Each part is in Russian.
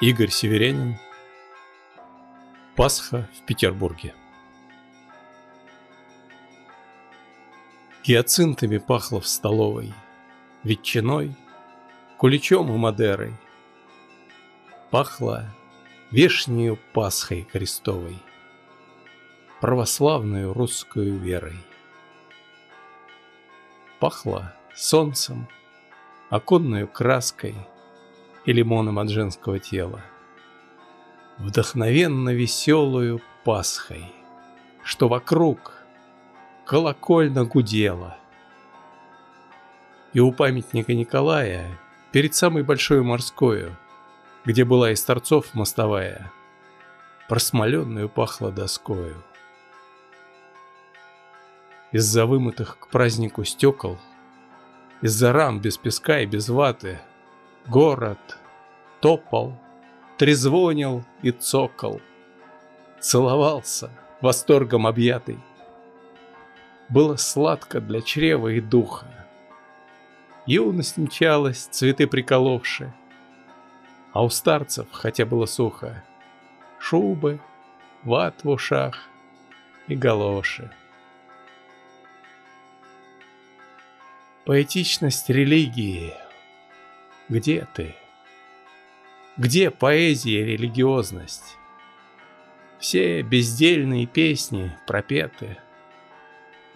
Игорь Северянин Пасха в Петербурге Гиацинтами пахло в столовой, Ветчиной, куличом и мадерой. Пахло вешнею Пасхой Христовой, Православную русскую верой. Пахло солнцем, оконную краской И лимоном от женского тела. Вдохновенно веселую Пасхой, Что вокруг колокольно гудела. И у памятника Николая Перед самой большой морскою, Где была из торцов мостовая, Просмоленную пахло доскою. Из-за вымытых к празднику стекол из-за рам без песка и без ваты. Город топал, трезвонил и цокал. Целовался, восторгом объятый. Было сладко для чрева и духа. Юность мчалась, цветы приколовши. А у старцев, хотя было сухо, Шубы, ват в ушах и галоши. Поэтичность религии. Где ты? Где поэзия и религиозность? Все бездельные песни пропеты.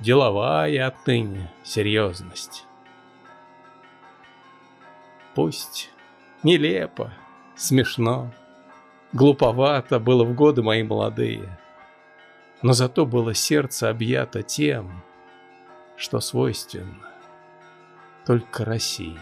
Деловая отныне серьезность. Пусть нелепо, смешно, глуповато было в годы мои молодые, но зато было сердце объято тем, что свойственно только России.